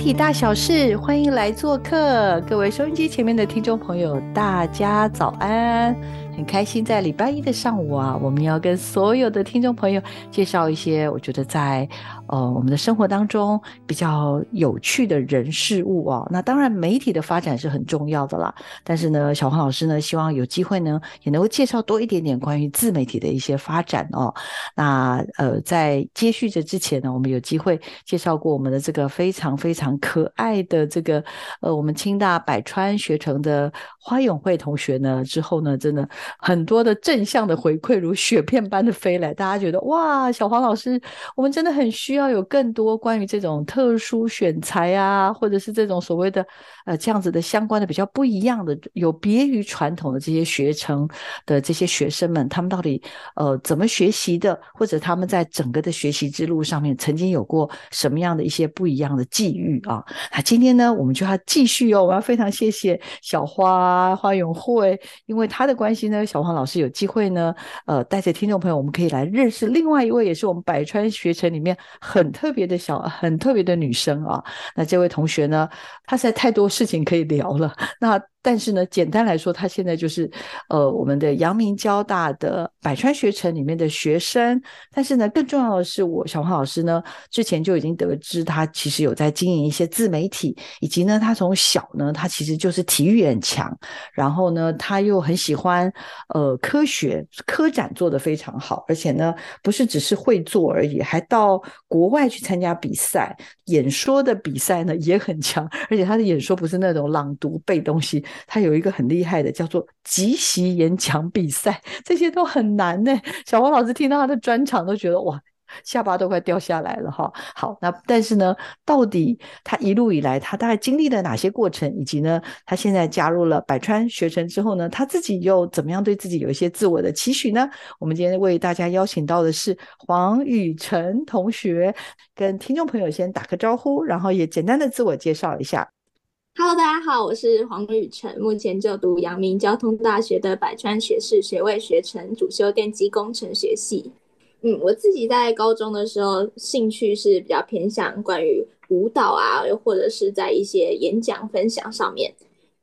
体大小事，欢迎来做客。各位收音机前面的听众朋友，大家早安！很开心在礼拜一的上午啊，我们要跟所有的听众朋友介绍一些我觉得在呃我们的生活当中比较有趣的人事物啊。那当然媒体的发展是很重要的啦，但是呢，小黄老师呢希望有机会呢也能够介绍多一点点关于自媒体的一些发展哦。那呃在接续着之前呢，我们有机会介绍过我们的这个非常非常可爱的这个呃我们清大百川学城的花永慧同学呢之后呢，真的。很多的正向的回馈如雪片般的飞来，大家觉得哇，小黄老师，我们真的很需要要有更多关于这种特殊选材啊，或者是这种所谓的呃这样子的相关的比较不一样的、有别于传统的这些学程的这些学生们，他们到底呃怎么学习的，或者他们在整个的学习之路上面曾经有过什么样的一些不一样的际遇啊？那今天呢，我们就要继续哦，我要非常谢谢小花花永会，因为他的关系。呢，小黄老师有机会呢，呃，带着听众朋友，我们可以来认识另外一位，也是我们百川学城里面很特别的小、很特别的女生啊。那这位同学呢，她实在太多事情可以聊了。那但是呢，简单来说，他现在就是呃我们的阳明交大的百川学城里面的学生。但是呢，更重要的是，我小黄老师呢之前就已经得知，他其实有在经营一些自媒体，以及呢，他从小呢，他其实就是体育很强，然后呢，他又很喜欢呃科学科展做得非常好，而且呢，不是只是会做而已，还到国外去参加比赛，演说的比赛呢也很强，而且他的演说不是那种朗读背东西。他有一个很厉害的，叫做即席演讲比赛，这些都很难呢。小王老师听到他的专场都觉得哇，下巴都快掉下来了哈。好，那但是呢，到底他一路以来他大概经历了哪些过程，以及呢，他现在加入了百川学成之后呢，他自己又怎么样对自己有一些自我的期许呢？我们今天为大家邀请到的是黄雨辰同学，跟听众朋友先打个招呼，然后也简单的自我介绍一下。Hello，大家好，我是黄雨辰，目前就读阳明交通大学的百川学士学位学程，主修电机工程学系。嗯，我自己在高中的时候兴趣是比较偏向关于舞蹈啊，又或者是在一些演讲分享上面。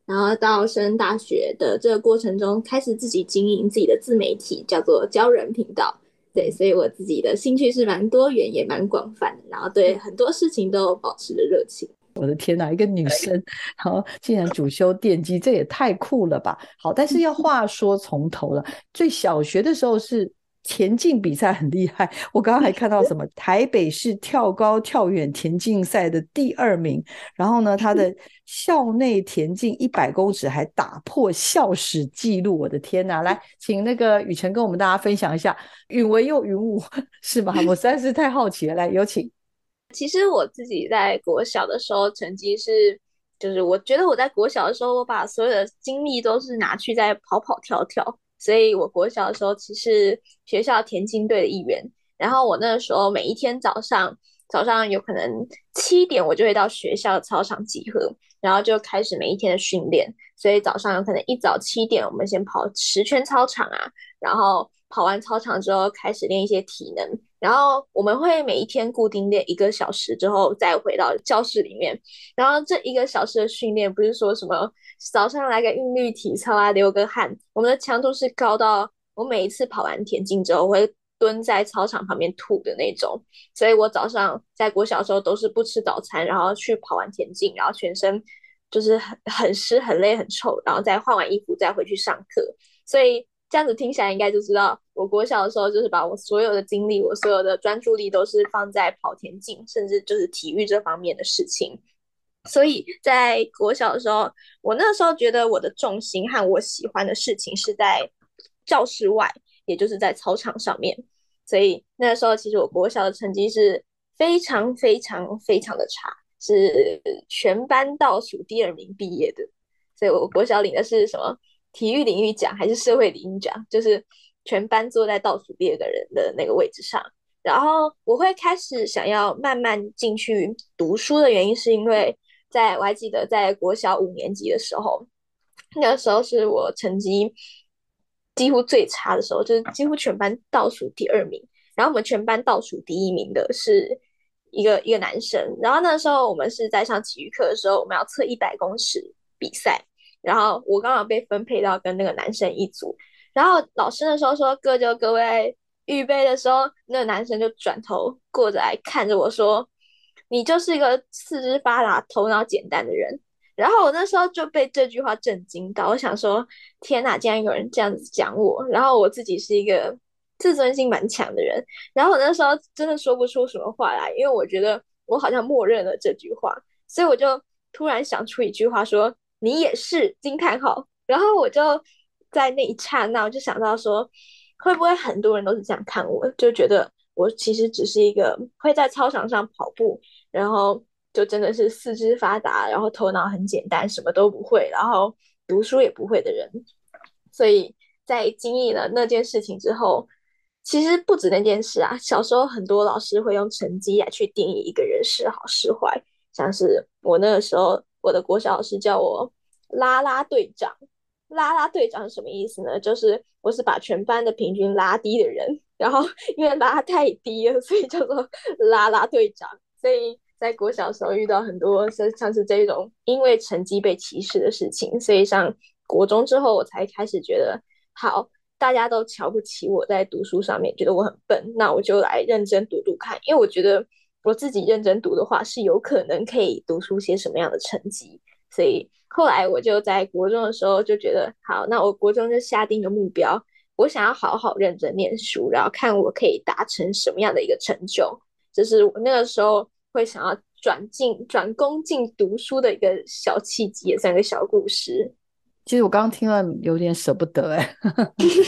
然后到升大学的这个过程中，开始自己经营自己的自媒体，叫做教人频道。对，所以我自己的兴趣是蛮多元，也蛮广泛的，然后对很多事情都保持着热情。我的天哪，一个女生，然后竟然主修电机，这也太酷了吧！好，但是要话说从头了。最小学的时候是田径比赛很厉害，我刚刚还看到什么台北市跳高跳远田径赛的第二名，然后呢，他的 校内田径一百公尺还打破校史纪录。我的天哪，来，请那个雨辰跟我们大家分享一下，允文又允武 是吧？我实在是太好奇了，来，有请。其实我自己在国小的时候成绩是，就是我觉得我在国小的时候，我把所有的精力都是拿去在跑跑跳跳，所以我国小的时候其实学校田径队的一员。然后我那个时候每一天早上，早上有可能七点我就会到学校操场集合，然后就开始每一天的训练。所以早上有可能一早七点，我们先跑十圈操场啊，然后跑完操场之后开始练一些体能。然后我们会每一天固定练一个小时，之后再回到教室里面。然后这一个小时的训练，不是说什么早上来个韵律体操啊，流个汗。我们的强度是高到我每一次跑完田径之后，会蹲在操场旁边吐的那种。所以我早上在国小时候都是不吃早餐，然后去跑完田径，然后全身就是很很湿、很累、很臭，然后再换完衣服再回去上课。所以。这样子听起来应该就知道，我国小的时候就是把我所有的精力、我所有的专注力都是放在跑田径，甚至就是体育这方面的事情。所以在国小的时候，我那时候觉得我的重心和我喜欢的事情是在教室外，也就是在操场上面。所以那时候，其实我国小的成绩是非常非常非常的差，是全班倒数第二名毕业的。所以我国小领的是什么体育领域奖还是社会领域奖？就是全班坐在倒数第二个人的那个位置上。然后我会开始想要慢慢进去读书的原因，是因为在我还记得在国小五年级的时候，那个时候是我成绩几乎最差的时候，就是几乎全班倒数第二名。然后我们全班倒数第一名的是一个一个男生。然后那时候我们是在上体育课的时候，我们要测一百公尺比赛，然后我刚好被分配到跟那个男生一组。然后老师那时候说：“各就各位。”预备的时候，那个男生就转头过来看着我说：“你就是一个四肢发达、头脑简单的人。”然后我那时候就被这句话震惊到，我想说：“天哪，竟然有人这样子讲我！”然后我自己是一个自尊心蛮强的人，然后我那时候真的说不出什么话来，因为我觉得我好像默认了这句话，所以我就突然想出一句话说：“你也是惊叹号！”然后我就在那一刹那，我就想到说。会不会很多人都是这样看我，就觉得我其实只是一个会在操场上跑步，然后就真的是四肢发达，然后头脑很简单，什么都不会，然后读书也不会的人。所以在经历了那件事情之后，其实不止那件事啊。小时候很多老师会用成绩来去定义一个人是好是坏，像是我那个时候，我的国小老师叫我拉拉队长。拉拉队长是什么意思呢？就是我是把全班的平均拉低的人，然后因为拉太低了，所以叫做拉拉队长。所以在国小时候遇到很多像像是这种因为成绩被歧视的事情，所以上国中之后，我才开始觉得好，大家都瞧不起我在读书上面，觉得我很笨，那我就来认真读读看，因为我觉得我自己认真读的话，是有可能可以读出些什么样的成绩，所以。后来我就在国中的时候就觉得，好，那我国中就下定个目标，我想要好好认真念书，然后看我可以达成什么样的一个成就。就是我那个时候会想要转进转攻进读书的一个小契机，也算个小故事。其实我刚刚听了有点舍不得哎，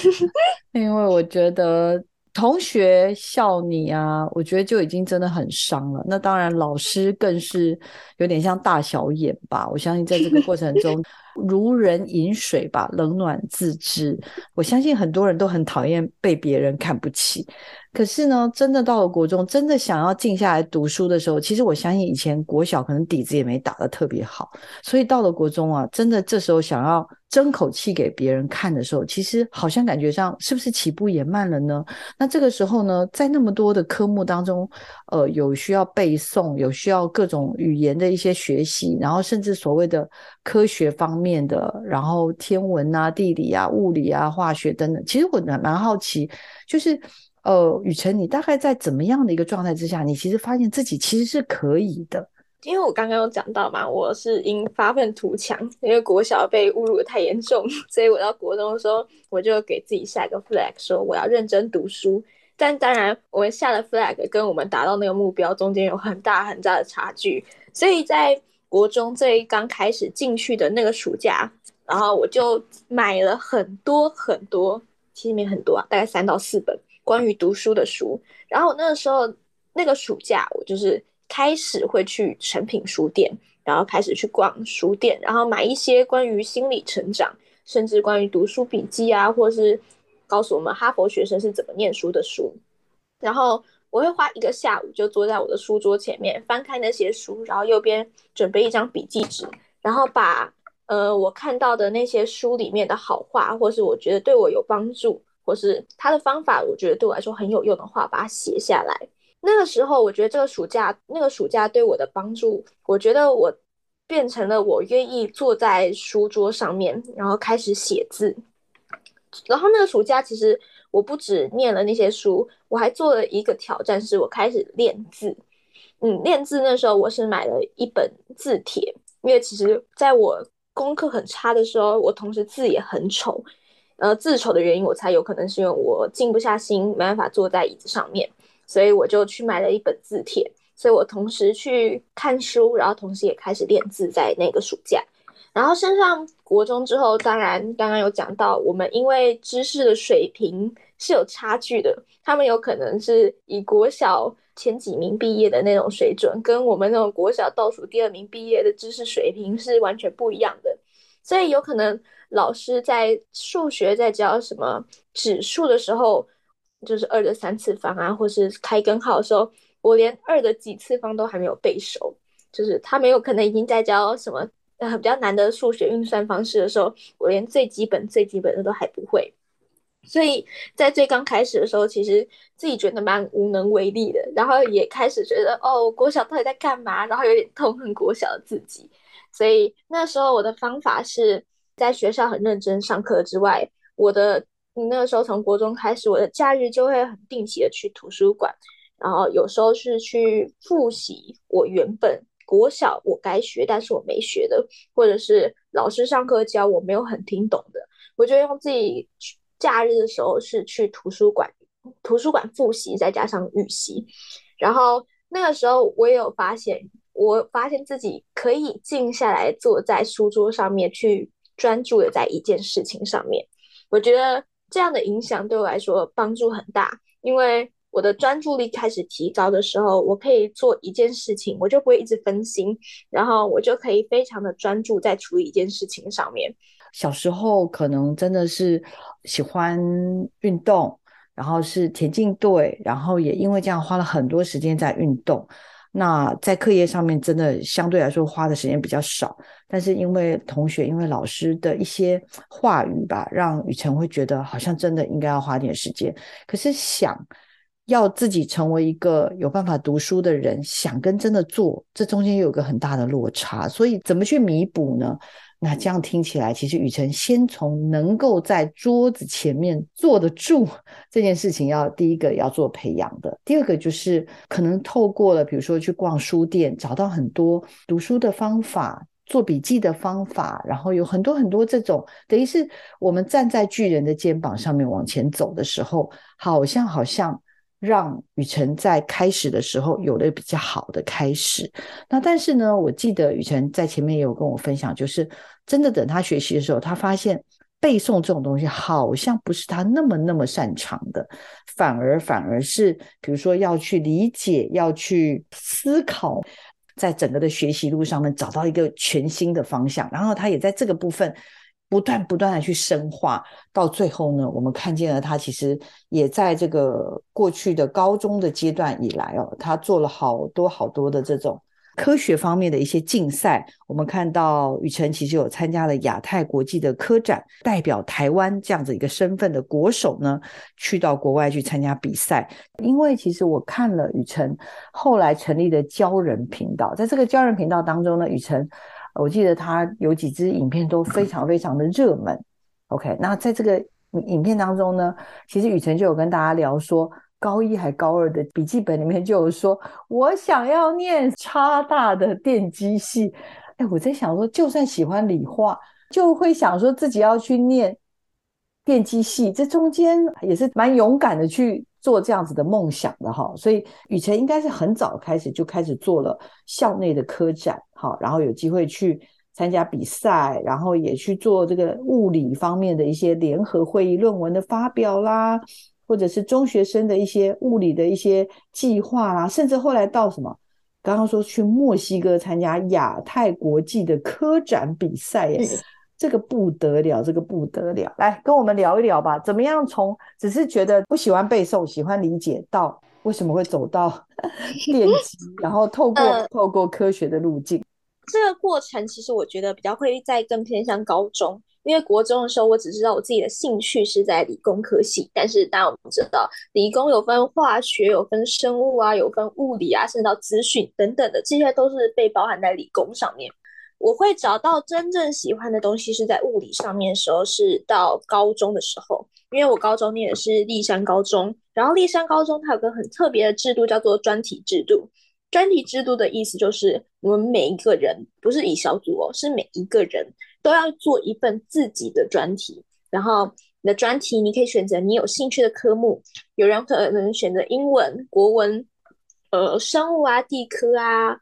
因为我觉得。同学笑你啊，我觉得就已经真的很伤了。那当然，老师更是有点像大小眼吧。我相信在这个过程中，如人饮水吧，冷暖自知。我相信很多人都很讨厌被别人看不起。可是呢，真的到了国中，真的想要静下来读书的时候，其实我相信以前国小可能底子也没打得特别好，所以到了国中啊，真的这时候想要争口气给别人看的时候，其实好像感觉上是不是起步也慢了呢？那这个时候呢，在那么多的科目当中，呃，有需要背诵，有需要各种语言的一些学习，然后甚至所谓的科学方面的，然后天文啊、地理啊、物理啊、化学等等，其实我蛮蛮好奇，就是。呃，雨辰，你大概在怎么样的一个状态之下，你其实发现自己其实是可以的？因为我刚刚有讲到嘛，我是因发愤图强，因为国小被侮辱的太严重，所以我到国中的时候，我就给自己下一个 flag，说我要认真读书。但当然，我们下的 flag 跟我们达到那个目标中间有很大很大的差距，所以在国中最刚开始进去的那个暑假，然后我就买了很多很多，其实没很多啊，大概三到四本。关于读书的书，然后我那个时候那个暑假，我就是开始会去诚品书店，然后开始去逛书店，然后买一些关于心理成长，甚至关于读书笔记啊，或是告诉我们哈佛学生是怎么念书的书。然后我会花一个下午，就坐在我的书桌前面，翻开那些书，然后右边准备一张笔记纸，然后把呃我看到的那些书里面的好话，或是我觉得对我有帮助。或是他的方法，我觉得对我来说很有用的话，把它写下来。那个时候，我觉得这个暑假，那个暑假对我的帮助，我觉得我变成了我愿意坐在书桌上面，然后开始写字。然后那个暑假，其实我不止念了那些书，我还做了一个挑战，是我开始练字。嗯，练字那时候我是买了一本字帖，因为其实在我功课很差的时候，我同时字也很丑。呃，字丑的原因，我猜有可能是因为我静不下心，没办法坐在椅子上面，所以我就去买了一本字帖。所以我同时去看书，然后同时也开始练字，在那个暑假。然后升上国中之后，当然刚刚有讲到，我们因为知识的水平是有差距的，他们有可能是以国小前几名毕业的那种水准，跟我们那种国小倒数第二名毕业的知识水平是完全不一样的。所以有可能老师在数学在教什么指数的时候，就是二的三次方啊，或是开根号的时候，我连二的几次方都还没有背熟，就是他没有可能已经在教什么呃比较难的数学运算方式的时候，我连最基本最基本的都还不会。所以在最刚开始的时候，其实自己觉得蛮无能为力的，然后也开始觉得哦，国小到底在干嘛？然后有点痛恨国小的自己。所以那时候我的方法是在学校很认真上课之外，我的那个时候从国中开始，我的假日就会很定期的去图书馆，然后有时候是去复习我原本国小我该学但是我没学的，或者是老师上课教我没有很听懂的，我就用自己假日的时候是去图书馆，图书馆复习再加上预习，然后那个时候我也有发现。我发现自己可以静下来，坐在书桌上面去专注的在一件事情上面。我觉得这样的影响对我来说帮助很大，因为我的专注力开始提高的时候，我可以做一件事情，我就不会一直分心，然后我就可以非常的专注在处理一件事情上面。小时候可能真的是喜欢运动，然后是田径队，然后也因为这样花了很多时间在运动。那在课业上面真的相对来说花的时间比较少，但是因为同学、因为老师的一些话语吧，让雨辰会觉得好像真的应该要花点时间。可是想要自己成为一个有办法读书的人，想跟真的做，这中间有个很大的落差，所以怎么去弥补呢？那这样听起来，其实雨辰先从能够在桌子前面坐得住这件事情，要第一个要做培养的。第二个就是可能透过了，比如说去逛书店，找到很多读书的方法、做笔记的方法，然后有很多很多这种，等于是我们站在巨人的肩膀上面往前走的时候，好像好像。让雨辰在开始的时候有了比较好的开始。那但是呢，我记得雨辰在前面也有跟我分享，就是真的等他学习的时候，他发现背诵这种东西好像不是他那么那么擅长的，反而反而是比如说要去理解、要去思考，在整个的学习路上面找到一个全新的方向。然后他也在这个部分。不断不断的去深化，到最后呢，我们看见了他其实也在这个过去的高中的阶段以来哦，他做了好多好多的这种科学方面的一些竞赛。我们看到雨辰其实有参加了亚太国际的科展，代表台湾这样子一个身份的国手呢，去到国外去参加比赛。因为其实我看了雨辰后来成立的教人频道，在这个教人频道当中呢，雨辰。我记得他有几支影片都非常非常的热门。OK，那在这个影片当中呢，其实雨辰就有跟大家聊说，高一还高二的笔记本里面就有说，我想要念差大的电机系。哎，我在想说，就算喜欢理化，就会想说自己要去念电机系，这中间也是蛮勇敢的去。做这样子的梦想的哈，所以雨辰应该是很早开始就开始做了校内的科展，哈，然后有机会去参加比赛，然后也去做这个物理方面的一些联合会议论文的发表啦，或者是中学生的一些物理的一些计划啦，甚至后来到什么，刚刚说去墨西哥参加亚太国际的科展比赛耶。这个不得了，这个不得了！来跟我们聊一聊吧，怎么样从只是觉得不喜欢背诵，喜欢理解，到为什么会走到 电机，然后透过透过科学的路径，这个过程其实我觉得比较会在更偏向高中，因为国中的时候我只知道我自己的兴趣是在理工科系，但是当然我们知道理工有分化学，有分生物啊，有分物理啊，甚至到资讯等等的，这些都是被包含在理工上面。我会找到真正喜欢的东西是在物理上面的时候，是到高中的时候，因为我高中念的是立山高中，然后立山高中它有个很特别的制度，叫做专题制度。专题制度的意思就是我们每一个人不是以小组哦，是每一个人都要做一份自己的专题，然后你的专题你可以选择你有兴趣的科目，有人可能选择英文、国文、呃生物啊、地科啊。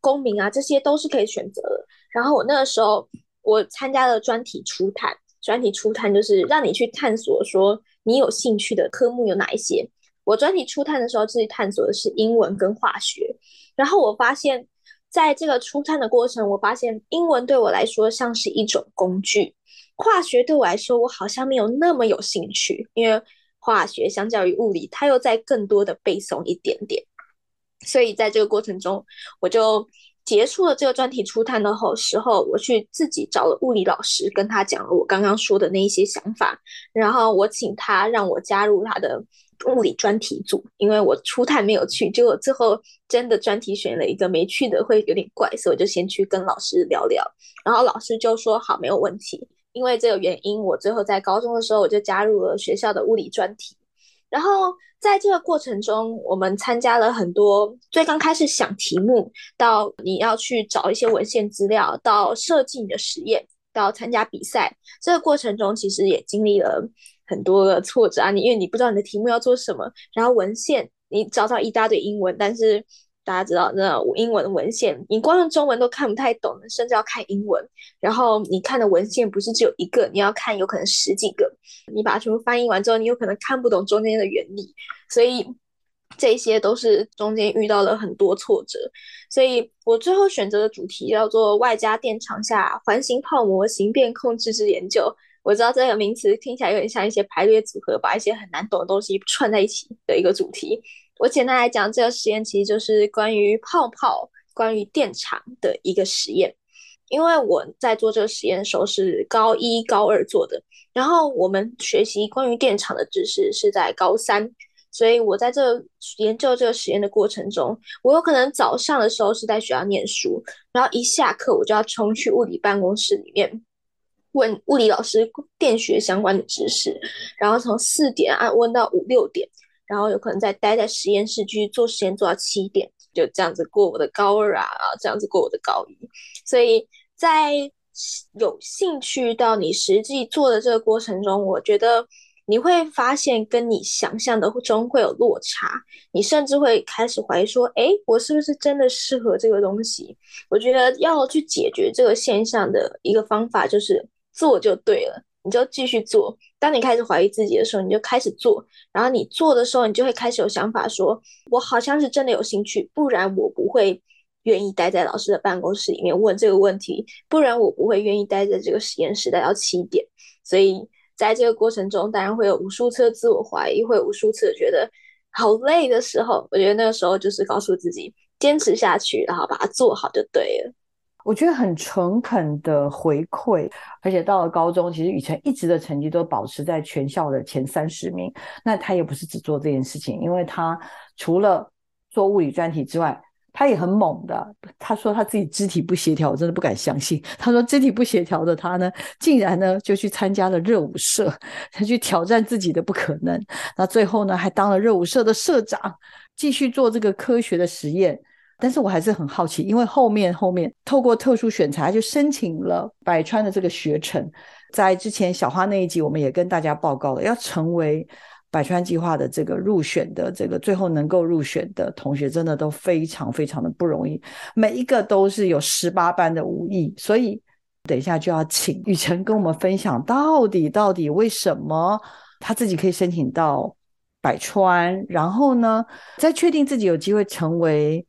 公民啊，这些都是可以选择的。然后我那个时候，我参加了专题初探，专题初探就是让你去探索说你有兴趣的科目有哪一些。我专题初探的时候，自己探索的是英文跟化学，然后我发现，在这个初探的过程，我发现英文对我来说像是一种工具，化学对我来说，我好像没有那么有兴趣，因为化学相较于物理，它又在更多的背诵一点点。所以在这个过程中，我就结束了这个专题初探的后时候，我去自己找了物理老师，跟他讲了我刚刚说的那一些想法，然后我请他让我加入他的物理专题组，因为我初探没有去，结果最后真的专题选了一个没去的，会有点怪，所以我就先去跟老师聊聊，然后老师就说好，没有问题。因为这个原因，我最后在高中的时候我就加入了学校的物理专题，然后。在这个过程中，我们参加了很多，最刚开始想题目，到你要去找一些文献资料，到设计你的实验，到参加比赛。这个过程中，其实也经历了很多的挫折啊！你因为你不知道你的题目要做什么，然后文献你找到一大堆英文，但是。大家知道，那英文的文献，你光用中文都看不太懂，甚至要看英文。然后你看的文献不是只有一个，你要看有可能十几个。你把它全部翻译完之后，你有可能看不懂中间的原理。所以这些都是中间遇到了很多挫折。所以我最后选择的主题叫做“外加电场下环形泡膜形变控制之研究”。我知道这个名词听起来有点像一些排列组合，把一些很难懂的东西串在一起的一个主题。我简单来讲，这个实验其实就是关于泡泡、关于电场的一个实验。因为我在做这个实验的时候是高一、高二做的，然后我们学习关于电场的知识是在高三，所以我在这研究这个实验的过程中，我有可能早上的时候是在学校念书，然后一下课我就要冲去物理办公室里面问物理老师电学相关的知识，然后从四点啊问到五六点。然后有可能再待在实验室去做实验做到七点，就这样子过我的高二啊，这样子过我的高一。所以在有兴趣到你实际做的这个过程中，我觉得你会发现跟你想象的中会有落差，你甚至会开始怀疑说，哎，我是不是真的适合这个东西？我觉得要去解决这个现象的一个方法就是做就对了。你就继续做。当你开始怀疑自己的时候，你就开始做。然后你做的时候，你就会开始有想法，说我好像是真的有兴趣，不然我不会愿意待在老师的办公室里面问这个问题，不然我不会愿意待在这个实验室待到七点。所以在这个过程中，当然会有无数次自我怀疑，会无数次觉得好累的时候。我觉得那个时候就是告诉自己坚持下去，然后把它做好就对了。我觉得很诚恳的回馈，而且到了高中，其实雨辰一直的成绩都保持在全校的前三十名。那他也不是只做这件事情，因为他除了做物理专题之外，他也很猛的。他说他自己肢体不协调，我真的不敢相信。他说肢体不协调的他呢，竟然呢就去参加了热舞社，他去挑战自己的不可能。那最后呢，还当了热舞社的社长，继续做这个科学的实验。但是我还是很好奇，因为后面后面透过特殊选材就申请了百川的这个学程，在之前小花那一集，我们也跟大家报告了，要成为百川计划的这个入选的这个最后能够入选的同学，真的都非常非常的不容易，每一个都是有十八般的武艺，所以等一下就要请雨辰跟我们分享，到底到底为什么他自己可以申请到百川，然后呢，在确定自己有机会成为。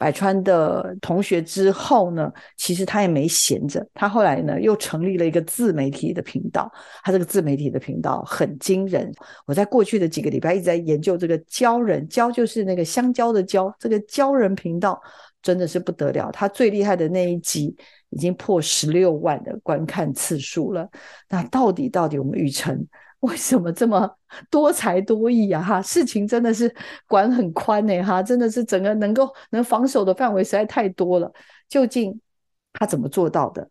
百川的同学之后呢，其实他也没闲着，他后来呢又成立了一个自媒体的频道。他这个自媒体的频道很惊人。我在过去的几个礼拜一直在研究这个教人教，就是那个香蕉的教，这个教人频道真的是不得了。他最厉害的那一集已经破十六万的观看次数了。那到底到底我们雨辰？为什么这么多才多艺啊？哈，事情真的是管很宽呢，哈，真的是整个能够能防守的范围实在太多了。究竟他怎么做到的？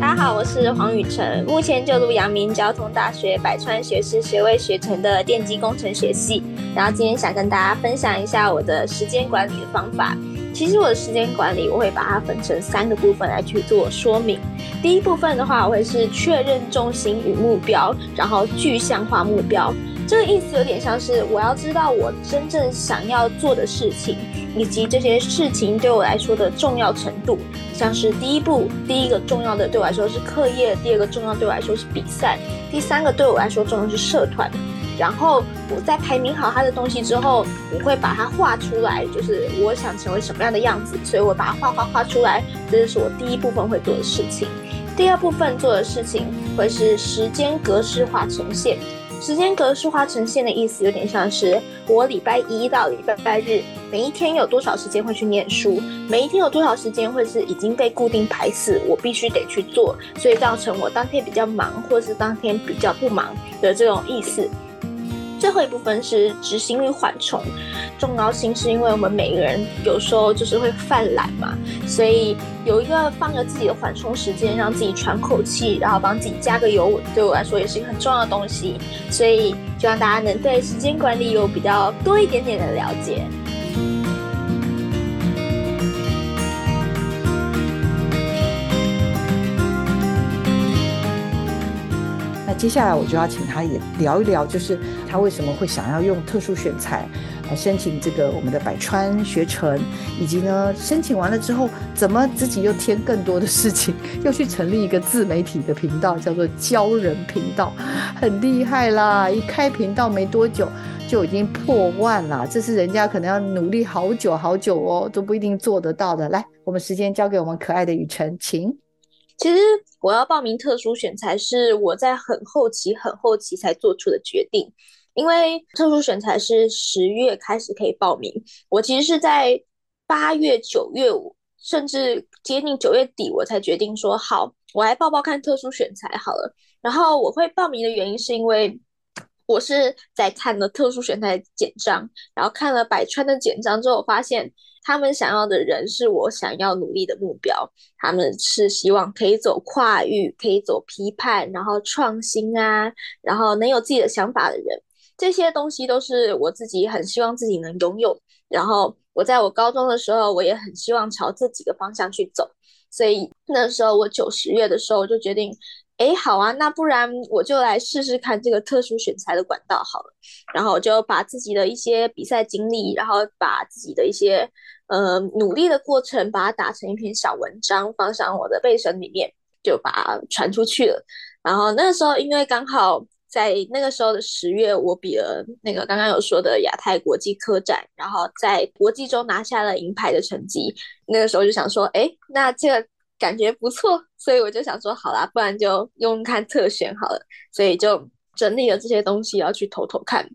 大家好，我是黄雨辰，目前就读阳明交通大学百川学士学位学程的电机工程学系。然后今天想跟大家分享一下我的时间管理的方法。其实我的时间管理，我会把它分成三个部分来去做说明。第一部分的话，我会是确认重心与目标，然后具象化目标。这个意思有点像是我要知道我真正想要做的事情，以及这些事情对我来说的重要程度。像是第一步，第一个重要的对我来说是课业；第二个重要对我来说是比赛；第三个对我来说重要是社团。然后我在排名好他的东西之后，我会把它画出来，就是我想成为什么样的样子，所以我把它画画画出来，这就是我第一部分会做的事情。第二部分做的事情会是时间格式化呈现。时间格式化呈现的意思有点像是我礼拜一到礼拜日每一天有多少时间会去念书，每一天有多少时间会是已经被固定排死，我必须得去做，所以造成我当天比较忙，或是当天比较不忙的这种意思。最后一部分是执行力缓冲，重要性是因为我们每个人有时候就是会犯懒嘛，所以有一个放着自己的缓冲时间，让自己喘口气，然后帮自己加个油，对我来说也是一个很重要的东西。所以希望大家能对时间管理有比较多一点点的了解。接下来我就要请他也聊一聊，就是他为什么会想要用特殊选材来申请这个我们的百川学程，以及呢申请完了之后，怎么自己又添更多的事情，又去成立一个自媒体的频道，叫做教人频道，很厉害啦！一开频道没多久就已经破万啦，这是人家可能要努力好久好久哦，都不一定做得到的。来，我们时间交给我们可爱的雨辰，请。其实我要报名特殊选材是我在很后期、很后期才做出的决定，因为特殊选材是十月开始可以报名，我其实是在八月、九月，甚至接近九月底，我才决定说好，我来报报看特殊选材好了。然后我会报名的原因是因为我是在看了特殊选材简章，然后看了百川的简章之后，发现。他们想要的人是我想要努力的目标，他们是希望可以走跨域，可以走批判，然后创新啊，然后能有自己的想法的人，这些东西都是我自己很希望自己能拥有。然后我在我高中的时候，我也很希望朝这几个方向去走，所以那时候我九十月的时候就决定。哎，好啊，那不然我就来试试看这个特殊选材的管道好了。然后我就把自己的一些比赛经历，然后把自己的一些呃努力的过程，把它打成一篇小文章，放上我的备审里面，就把它传出去了。然后那个时候，因为刚好在那个时候的十月，我比了那个刚刚有说的亚太国际科展，然后在国际中拿下了银牌的成绩。那个时候就想说，哎，那这个。感觉不错，所以我就想说，好啦，不然就用看特选好了。所以就整理了这些东西，要去偷偷看。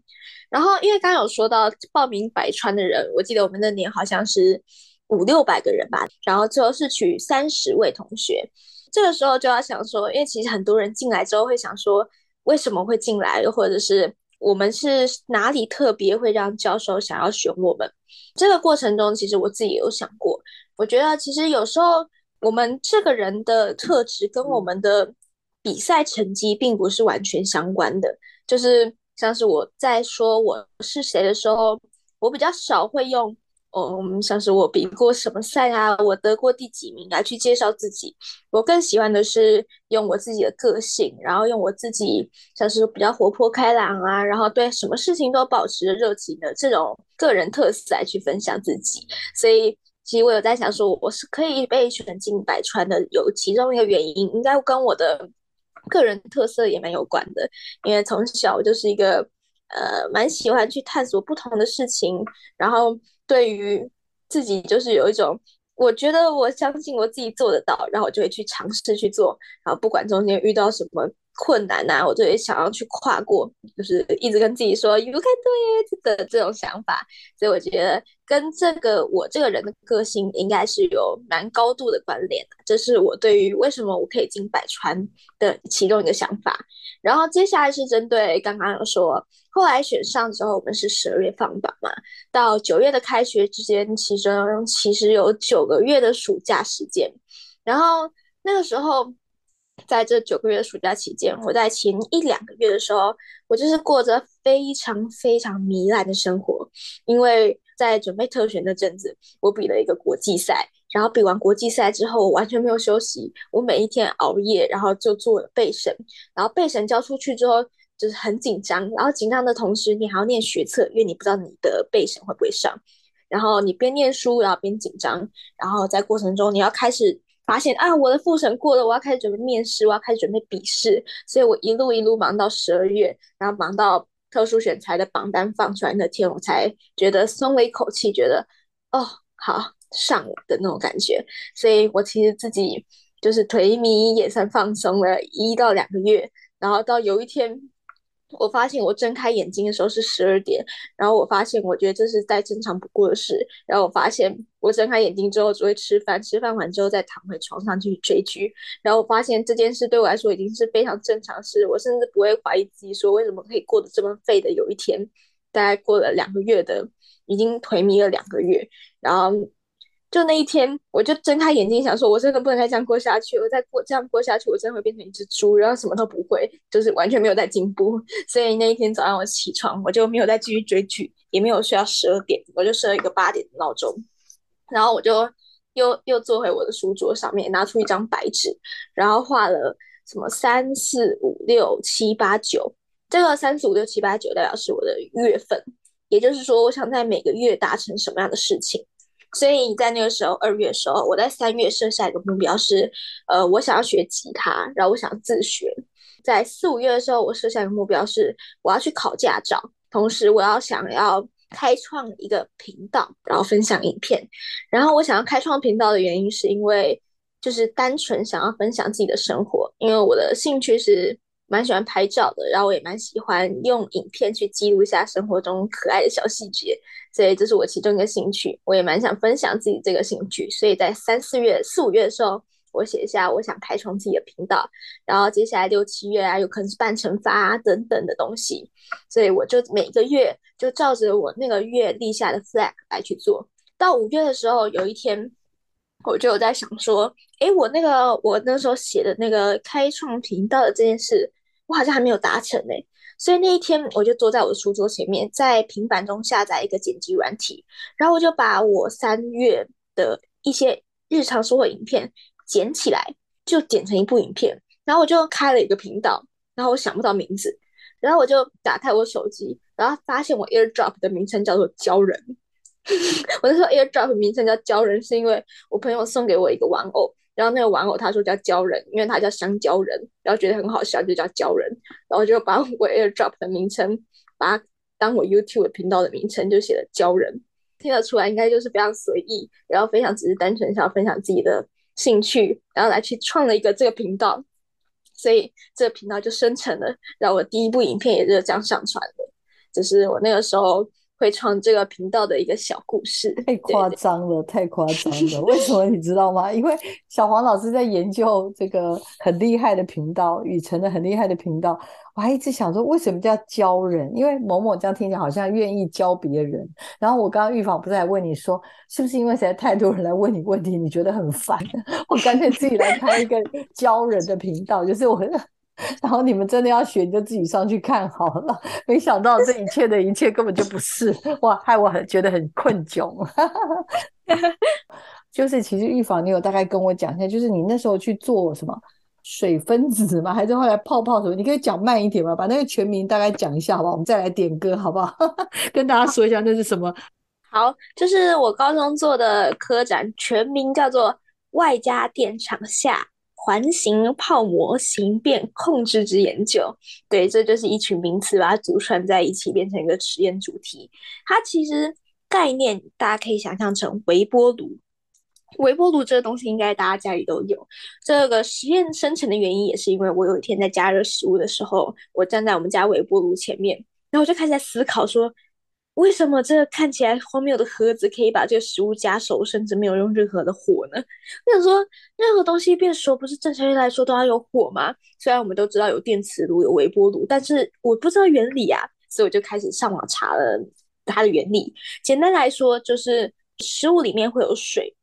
然后因为刚有说到报名百川的人，我记得我们那年好像是五六百个人吧。然后最后是取三十位同学。这个时候就要想说，因为其实很多人进来之后会想说，为什么会进来，或者是我们是哪里特别会让教授想要选我们？这个过程中，其实我自己也有想过，我觉得其实有时候。我们这个人的特质跟我们的比赛成绩并不是完全相关的，就是像是我在说我是谁的时候，我比较少会用，嗯，像是我比过什么赛啊，我得过第几名来去介绍自己。我更喜欢的是用我自己的个性，然后用我自己像是比较活泼开朗啊，然后对什么事情都保持着热情的这种个人特色来去分享自己，所以。其实我有在想，说我是可以被选进百川的，有其中一个原因，应该跟我的个人特色也蛮有关的。因为从小我就是一个呃蛮喜欢去探索不同的事情，然后对于自己就是有一种，我觉得我相信我自己做得到，然后我就会去尝试去做，然后不管中间遇到什么。困难呐，我就也想要去跨过，就是一直跟自己说 “you can do it” 的这种想法，所以我觉得跟这个我这个人的个性应该是有蛮高度的关联的。这是我对于为什么我可以进百川的其中一个想法。然后接下来是针对刚刚有说，后来选上之后，我们是十二月放榜嘛，到九月的开学之间，其中其实有九个月的暑假时间，然后那个时候。在这九个月的暑假期间，我在前一两个月的时候，我就是过着非常非常糜烂的生活。因为在准备特选那阵子，我比了一个国际赛，然后比完国际赛之后，我完全没有休息，我每一天熬夜，然后就做了备审，然后备审交出去之后，就是很紧张，然后紧张的同时，你还要念学测，因为你不知道你的备审会不会上。然后你边念书，然后边紧张，然后在过程中你要开始发现啊，我的复审过了，我要开始准备面试，我要开始准备笔试。所以我一路一路忙到十二月，然后忙到特殊选材的榜单放出来那天，我才觉得松了一口气，觉得哦，好上了的那种感觉。所以我其实自己就是颓靡也算放松了一到两个月，然后到有一天。我发现我睁开眼睛的时候是十二点，然后我发现我觉得这是再正常不过的事。然后我发现我睁开眼睛之后只会吃饭，吃饭完之后再躺回床上去追剧。然后我发现这件事对我来说已经是非常正常事，我甚至不会怀疑自己说为什么可以过得这么废的。有一天，大概过了两个月的，已经颓靡了两个月，然后。就那一天，我就睁开眼睛想说，我真的不能再这样过下去。我再过这样过下去，我真的会变成一只猪，然后什么都不会，就是完全没有在进步。所以那一天早上我起床，我就没有再继续追剧，也没有睡到十二点，我就设了一个八点的闹钟。然后我就又又坐回我的书桌上面，拿出一张白纸，然后画了什么三四五六七八九。这个三四五六七八九代表是我的月份，也就是说，我想在每个月达成什么样的事情。所以在那个时候，二月的时候，我在三月设下一个目标是，呃，我想要学吉他，然后我想自学。在四五月的时候，我设下一个目标是，我要去考驾照，同时我要想要开创一个频道，然后分享影片。然后我想要开创频道的原因，是因为就是单纯想要分享自己的生活，因为我的兴趣是。蛮喜欢拍照的，然后我也蛮喜欢用影片去记录一下生活中可爱的小细节，所以这是我其中一个兴趣。我也蛮想分享自己这个兴趣，所以在三四月、四五月的时候，我写下我想开创自己的频道，然后接下来六七月啊，有可能是半程发啊等等的东西，所以我就每个月就照着我那个月立下的 flag 来去做。到五月的时候，有一天我就在想说，诶，我那个我那时候写的那个开创频道的这件事。我好像还没有达成呢，所以那一天我就坐在我的书桌前面，在平板中下载一个剪辑软体，然后我就把我三月的一些日常生活影片剪起来，就剪成一部影片，然后我就开了一个频道，然后我想不到名字，然后我就打开我手机，然后发现我 AirDrop 的名称叫做鲛人，我那时候 AirDrop 名称叫鲛人，是因为我朋友送给我一个玩偶。然后那个玩偶他说叫鲛人，因为他叫香蕉人，然后觉得很好笑，就叫鲛人。然后就把我 AirDrop 的名称，把它当我 YouTube 频道的名称，就写了鲛人。听得出来，应该就是非常随意，然后非常只是单纯想要分享自己的兴趣，然后来去创了一个这个频道。所以这个频道就生成了，然后我第一部影片也就是这样上传的，就是我那个时候。会创这个频道的一个小故事，太夸张了，太夸张了。为什么你知道吗？因为小黄老师在研究这个很厉害的频道，雨辰的很厉害的频道。我还一直想说，为什么叫教人？因为某某这样听起来好像愿意教别人。然后我刚刚预防不是还问你说，是不是因为实在太多人来问你问题，你觉得很烦？我干脆自己来开一个教人的频道，就是我。然后你们真的要学，就自己上去看好了。没想到这一切的一切根本就不是哇，害我很觉得很困窘。就是其实预防，你有大概跟我讲一下，就是你那时候去做什么水分子吗？还是后来泡泡什么？你可以讲慢一点吗？把那个全名大概讲一下好不好？我们再来点歌好不好？跟大家说一下那是什么？好，就是我高中做的科展，全名叫做外加电场下。环形泡模形变控制之研究，对，这就是一群名词，把它组串在一起，变成一个实验主题。它其实概念大家可以想象成微波炉。微波炉这个东西，应该大家家里都有。这个实验生成的原因，也是因为我有一天在加热食物的时候，我站在我们家微波炉前面，然后我就开始在思考说。为什么这个看起来荒谬的盒子可以把这个食物加熟，甚至没有用任何的火呢？我想说，任何东西变熟不是正常人来说都要有火吗？虽然我们都知道有电磁炉、有微波炉，但是我不知道原理啊，所以我就开始上网查了它的原理。简单来说，就是食物里面会有水，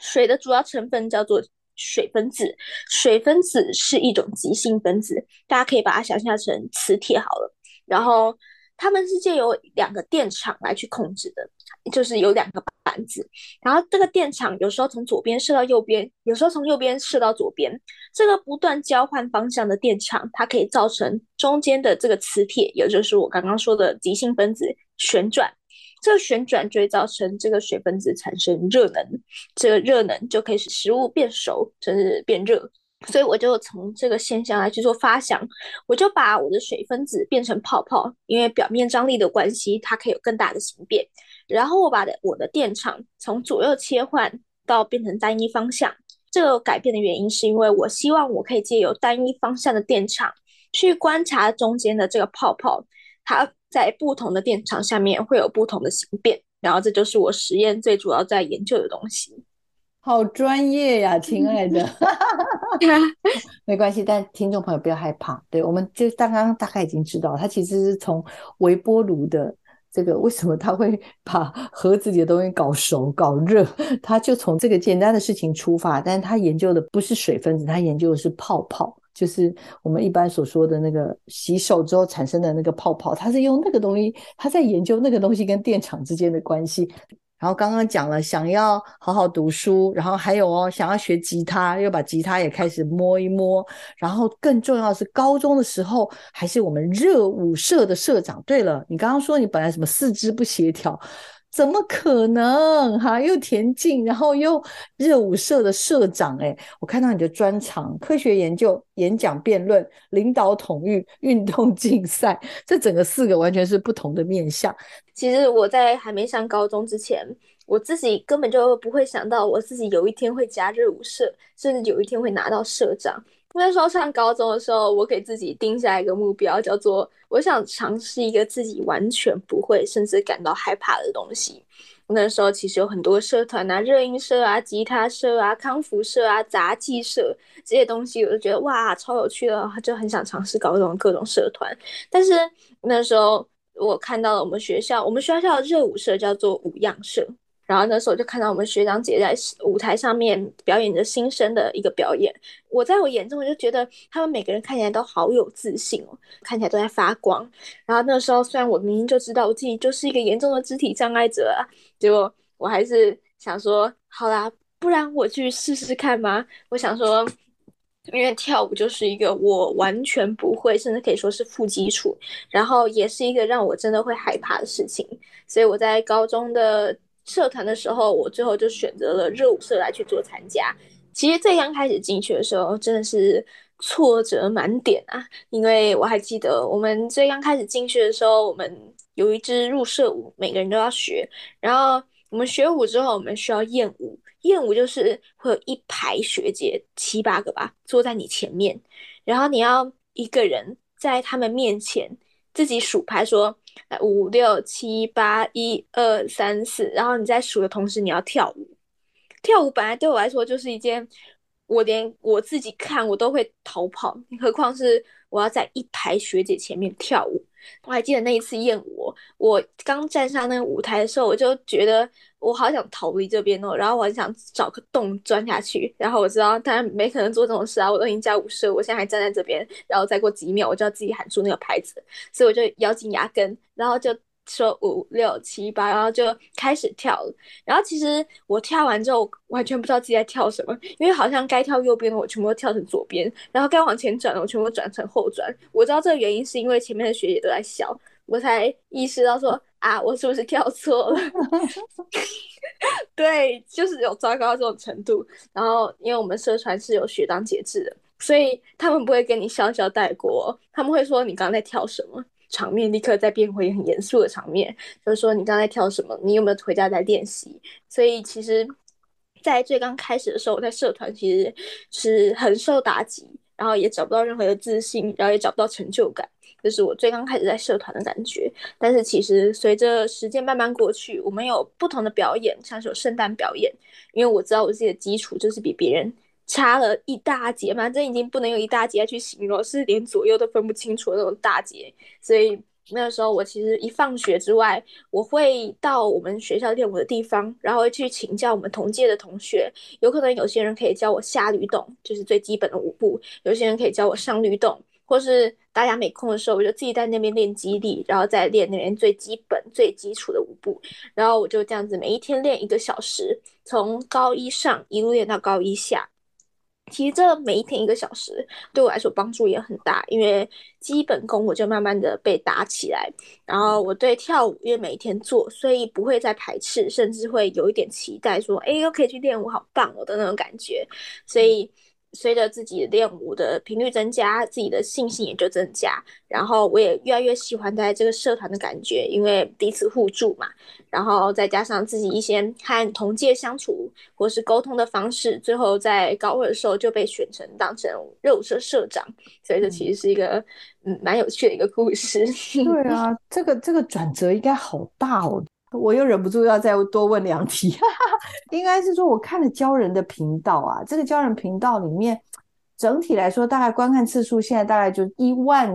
水的主要成分叫做水分子，水分子是一种极性分子，大家可以把它想象成磁铁好了，然后。他们是借由两个电场来去控制的，就是有两个板子，然后这个电场有时候从左边射到右边，有时候从右边射到左边。这个不断交换方向的电场，它可以造成中间的这个磁铁，也就是我刚刚说的极性分子旋转。这个旋转就会造成这个水分子产生热能，这个热能就可以使食物变熟，甚至变热。所以我就从这个现象来去做发想，我就把我的水分子变成泡泡，因为表面张力的关系，它可以有更大的形变。然后我把的我的电场从左右切换到变成单一方向。这个改变的原因是因为我希望我可以借由单一方向的电场去观察中间的这个泡泡，它在不同的电场下面会有不同的形变。然后这就是我实验最主要在研究的东西。好专业呀，亲爱的。没关系，但听众朋友不要害怕。对，我们就刚刚大概已经知道，它其实是从微波炉的这个为什么他会 把盒子里的东西搞熟、搞热，他就从这个简单的事情出发。但是他研究的不是水分子，他研究的是泡泡，就是我们一般所说的那个洗手之后产生的那个泡泡。他是用那个东西，他在研究那个东西跟电场之间的关系。然后刚刚讲了，想要好好读书，然后还有哦，想要学吉他，又把吉他也开始摸一摸。然后更重要的是，高中的时候还是我们热舞社的社长。对了，你刚刚说你本来什么四肢不协调。怎么可能哈？又田径，然后又热舞社的社长，哎，我看到你的专长，科学研究、演讲、辩论、领导统御、运动竞赛，这整个四个完全是不同的面相。其实我在还没上高中之前，我自己根本就不会想到我自己有一天会加热舞社，甚至有一天会拿到社长。那时候上高中的时候，我给自己定下一个目标，叫做我想尝试一个自己完全不会，甚至感到害怕的东西。那时候其实有很多社团啊，热音社啊、吉他社啊、康复社啊、杂技社这些东西，我就觉得哇，超有趣的，就很想尝试搞这种各种社团。但是那时候我看到了我们学校，我们学校的热舞社叫做舞样社。然后那时候就看到我们学长姐在舞台上面表演着新生的一个表演，我在我眼中我就觉得他们每个人看起来都好有自信哦，看起来都在发光。然后那时候虽然我明明就知道我自己就是一个严重的肢体障碍者啊，结果我还是想说，好啦，不然我去试试看嘛。我想说，因为跳舞就是一个我完全不会，甚至可以说是负基础，然后也是一个让我真的会害怕的事情，所以我在高中的。社团的时候，我最后就选择了热舞社来去做参加。其实最刚开始进去的时候，真的是挫折满点啊！因为我还记得我们最刚开始进去的时候，我们有一支入社舞，每个人都要学。然后我们学舞之后，我们需要验舞。验舞就是会有一排学姐，七八个吧，坐在你前面，然后你要一个人在他们面前自己数拍说。五六七八一二三四，然后你在数的同时，你要跳舞。跳舞本来对我来说就是一件，我连我自己看我都会逃跑，何况是我要在一排学姐前面跳舞。我还记得那一次验舞，我刚站上那个舞台的时候，我就觉得我好想逃离这边哦，然后我很想找个洞钻下去。然后我知道，当然没可能做这种事啊，我都已经加五十，我现在还站在这边，然后再过几秒，我就要自己喊出那个牌子，所以我就咬紧牙根，然后就。说五六七八，然后就开始跳。然后其实我跳完之后，完全不知道自己在跳什么，因为好像该跳右边的我全部都跳成左边，然后该往前转的我全部转成后转。我知道这个原因是因为前面的学姐都在笑，我才意识到说啊，我是不是跳错了？对，就是有糟糕到这种程度。然后因为我们社团是有学长节制的，所以他们不会跟你笑笑带过，他们会说你刚刚在跳什么。场面立刻再变回很严肃的场面，就是说你刚才跳什么？你有没有回家在练习？所以其实，在最刚开始的时候，我在社团其实是很受打击，然后也找不到任何的自信，然后也找不到成就感，这是我最刚开始在社团的感觉。但是其实随着时间慢慢过去，我们有不同的表演，像是有圣诞表演，因为我知道我自己的基础就是比别人。差了一大截嘛，这已经不能用一大截去形容，是连左右都分不清楚的那种大截。所以那个时候，我其实一放学之外，我会到我们学校练舞的地方，然后去请教我们同届的同学。有可能有些人可以教我下律动，就是最基本的舞步；有些人可以教我上律动。或是大家没空的时候，我就自己在那边练肌力，然后再练那边最基本、最基础的舞步，然后我就这样子每一天练一个小时，从高一上一路练到高一下。其实这每一天一个小时对我来说帮助也很大，因为基本功我就慢慢的被打起来，然后我对跳舞因为每一天做，所以不会再排斥，甚至会有一点期待，说哎又可以去练舞，好棒哦的那种感觉，所以。随着自己练舞的频率增加，自己的信心也就增加。然后我也越来越喜欢在这个社团的感觉，因为彼此互助嘛。然后再加上自己一些和同届相处或是沟通的方式，最后在高二的时候就被选成当成热舞社社长。所以这其实是一个嗯蛮有趣的一个故事。对啊，这个这个转折应该好大哦。我又忍不住要再多问两题，应该是说我看了教人的频道啊，这个教人频道里面整体来说大概观看次数现在大概就一万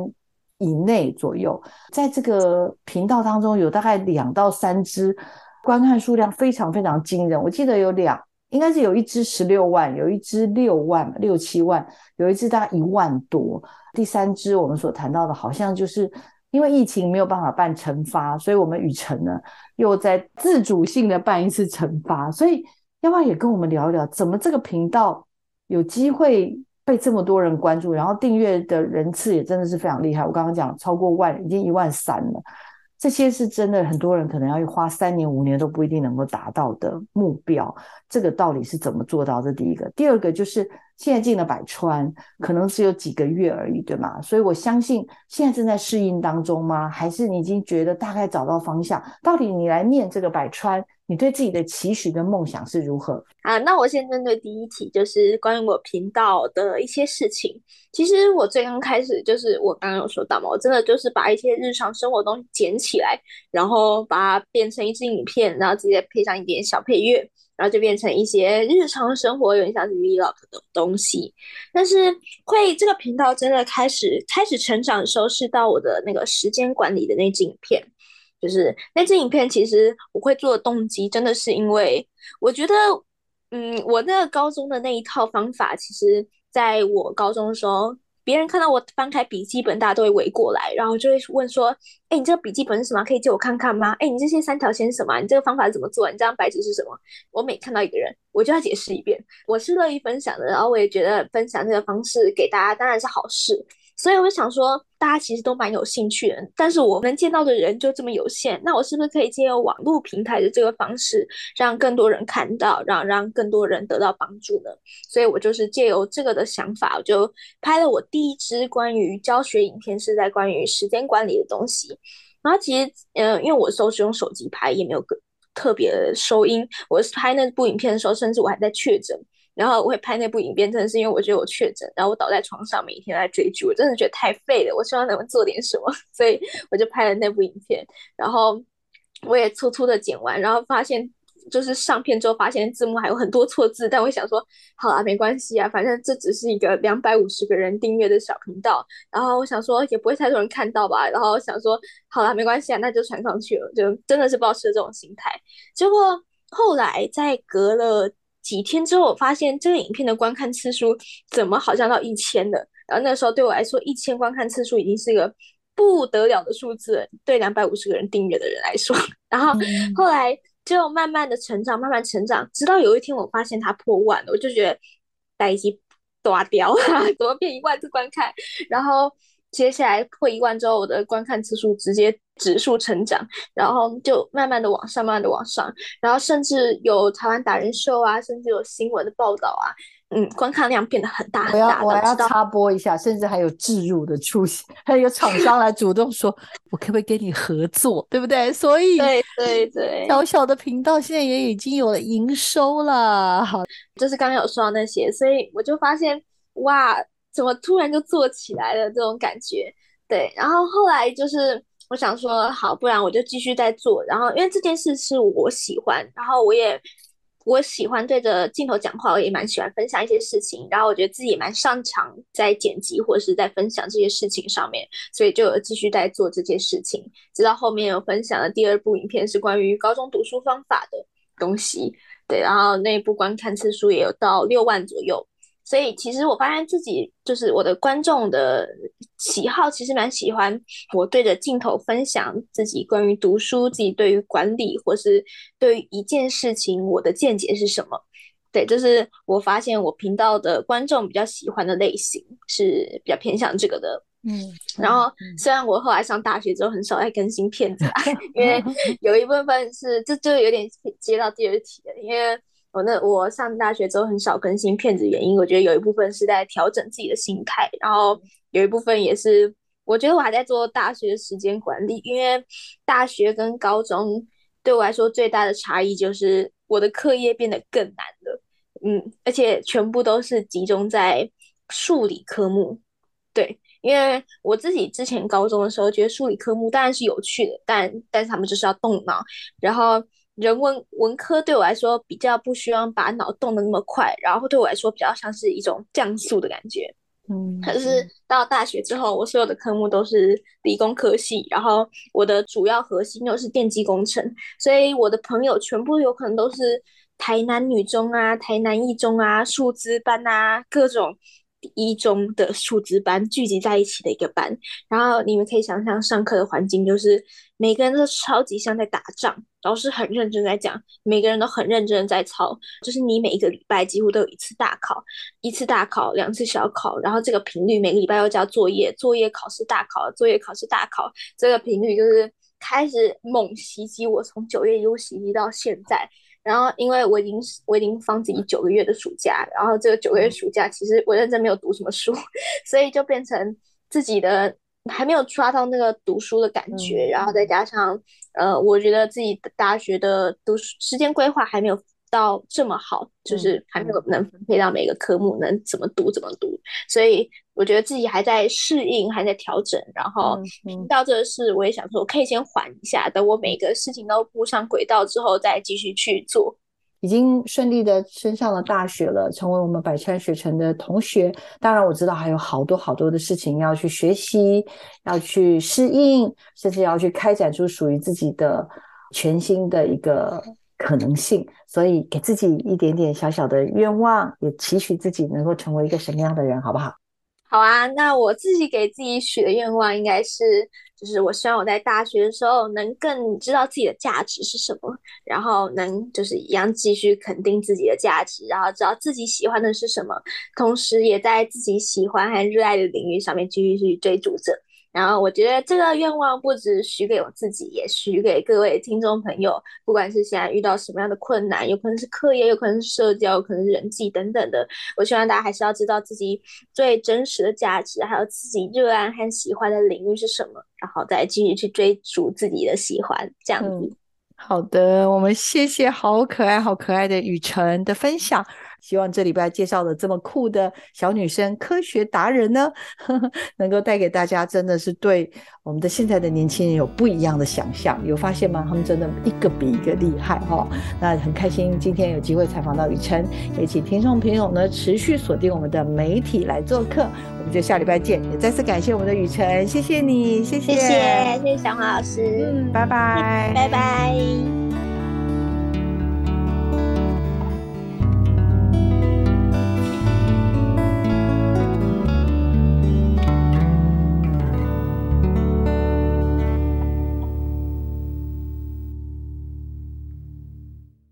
以内左右，在这个频道当中有大概两到三支观看数量非常非常惊人，我记得有两，应该是有一支十六万，有一支六万六七万，有一支大概一万多，第三支我们所谈到的好像就是。因为疫情没有办法办惩罚，所以我们雨辰呢又在自主性的办一次惩罚。所以要不要也跟我们聊一聊，怎么这个频道有机会被这么多人关注，然后订阅的人次也真的是非常厉害。我刚刚讲超过万，已经一万三了。这些是真的，很多人可能要花三年五年都不一定能够达到的目标。这个到底是怎么做到？这第一个，第二个就是现在进了百川，可能只有几个月而已，对吗？所以我相信现在正在适应当中吗？还是你已经觉得大概找到方向？到底你来念这个百川？你对自己的期许跟梦想是如何啊？那我先针对第一题，就是关于我频道的一些事情。其实我最刚开始就是我刚刚有说到嘛，我真的就是把一些日常生活东西捡起来，然后把它变成一支影片，然后直接配上一点小配乐，然后就变成一些日常生活有点像是 vlog 的东西。但是会这个频道真的开始开始成长的时候，是到我的那个时间管理的那支影片。就是那支影片，其实我会做的动机，真的是因为我觉得，嗯，我那个高中的那一套方法，其实在我高中的时候，别人看到我翻开笔记本，大家都会围过来，然后就会问说：“哎，你这个笔记本是什么？可以借我看看吗？哎，你这些三条线是什么？你这个方法怎么做？你这张白纸是什么？”我每看到一个人，我就要解释一遍。我是乐意分享的，然后我也觉得分享这个方式给大家当然是好事。所以我想说，大家其实都蛮有兴趣的，但是我能见到的人就这么有限，那我是不是可以借由网络平台的这个方式，让更多人看到，让让更多人得到帮助呢？所以我就是借由这个的想法，我就拍了我第一支关于教学影片，是在关于时间管理的东西。然后其实，嗯，因为我都是用手机拍，也没有个特别收音。我拍那部影片的时候，甚至我还在确诊。然后我会拍那部影片，真的是因为我觉得我确诊，然后我倒在床上，每一天在追剧，我真的觉得太废了。我希望能够做点什么，所以我就拍了那部影片。然后我也粗粗的剪完，然后发现就是上片之后发现字幕还有很多错字，但我想说，好啦，没关系啊，反正这只是一个两百五十个人订阅的小频道。然后我想说也不会太多人看到吧。然后想说，好啦，没关系啊，那就传上去了，就真的是保持这种心态。结果后来在隔了。几天之后，我发现这个影片的观看次数怎么好像到一千了？然后那时候对我来说，一千观看次数已经是一个不得了的数字，对两百五十个人订阅的人来说。然后后来就慢慢的成长，慢慢成长，直到有一天我发现它破万了，我就觉得待机断掉，怎么变一万次观看？然后。接下来破一万之后，我的观看次数直接指数成长，然后就慢慢的往上，慢慢的往上，然后甚至有台湾达人秀啊，甚至有新闻的报道啊，嗯，观看量变得很大很大。我要我要插播一下，甚至还有置入的出现，还有厂商来主动说，我可不可以跟你合作，对不对？所以对对对，小小的频道现在也已经有了营收了。好，就是刚刚有说到那些，所以我就发现哇。怎么突然就做起来了这种感觉？对，然后后来就是我想说，好，不然我就继续在做。然后因为这件事是我喜欢，然后我也我喜欢对着镜头讲话，我也蛮喜欢分享一些事情。然后我觉得自己也蛮擅长在剪辑或者是在分享这些事情上面，所以就继续在做这件事情。直到后面有分享的第二部影片是关于高中读书方法的东西，对，然后那一部观看次数也有到六万左右。所以其实我发现自己就是我的观众的喜好，其实蛮喜欢我对着镜头分享自己关于读书、自己对于管理或是对于一件事情我的见解是什么。对，就是我发现我频道的观众比较喜欢的类型是比较偏向这个的。嗯，然后虽然我后来上大学之后很少爱更新片子，因为 有一部分是这就有点接到第二题了，因为我那我上大学之后很少更新片子，原因我觉得有一部分是在调整自己的心态，然后有一部分也是我觉得我还在做大学时间管理，因为大学跟高中对我来说最大的差异就是我的课业变得更难了，嗯，而且全部都是集中在数理科目，对。因为我自己之前高中的时候，觉得数理科目当然是有趣的，但但是他们就是要动脑。然后人文文科对我来说比较不需要把脑动得那么快，然后对我来说比较像是一种降速的感觉。嗯，可是到大学之后，我所有的科目都是理工科系，然后我的主要核心又是电机工程，所以我的朋友全部有可能都是台南女中啊、台南一中啊、数资班啊各种。一中的数字班聚集在一起的一个班，然后你们可以想象上课的环境就是每个人都超级像在打仗，老师很认真在讲，每个人都很认真的在抄，就是你每一个礼拜几乎都有一次大考，一次大考，两次小考，然后这个频率每个礼拜要交作业，作业考试大考，作业考试大考，这个频率就是开始猛袭击我，从九月一路袭击到现在。然后，因为我已经我已经放自己九个月的暑假，然后这个九个月暑假，其实我认真没有读什么书，所以就变成自己的还没有抓到那个读书的感觉，然后再加上呃，我觉得自己的大学的读书时间规划还没有。到这么好，就是还没有能分配到每个科目能怎么读怎么读，所以我觉得自己还在适应，还在调整。然后听到这个事，我也想说，我可以先缓一下，等我每个事情都步上轨道之后，再继续去做。已经顺利的升上了大学了，成为我们百川学城的同学。当然，我知道还有好多好多的事情要去学习，要去适应，甚至要去开展出属于自己的全新的一个。可能性，所以给自己一点点小小的愿望，也期许自己能够成为一个什么样的人，好不好？好啊，那我自己给自己许的愿望应该是，就是我希望我在大学的时候能更知道自己的价值是什么，然后能就是一样继续肯定自己的价值，然后知道自己喜欢的是什么，同时也在自己喜欢和热爱的领域上面继续去追逐着。然后我觉得这个愿望不止许给我自己，也许给各位听众朋友。不管是现在遇到什么样的困难，有可能是课业，有可能是社交，有可能是人际等等的，我希望大家还是要知道自己最真实的价值，还有自己热爱和喜欢的领域是什么，然后再继续去追逐自己的喜欢，这样子。好的，我们谢谢好可爱、好可爱的雨辰的分享。希望这礼拜介绍的这么酷的小女生科学达人呢，能够带给大家真的是对我们的现在的年轻人有不一样的想象。有发现吗？他们真的一个比一个厉害哈。那很开心今天有机会采访到雨辰，也请听众朋友呢持续锁定我们的媒体来做客。我们就下礼拜见，也再次感谢我们的雨辰，谢谢你，谢谢，谢谢，谢谢小黄老师，嗯，拜拜，拜拜。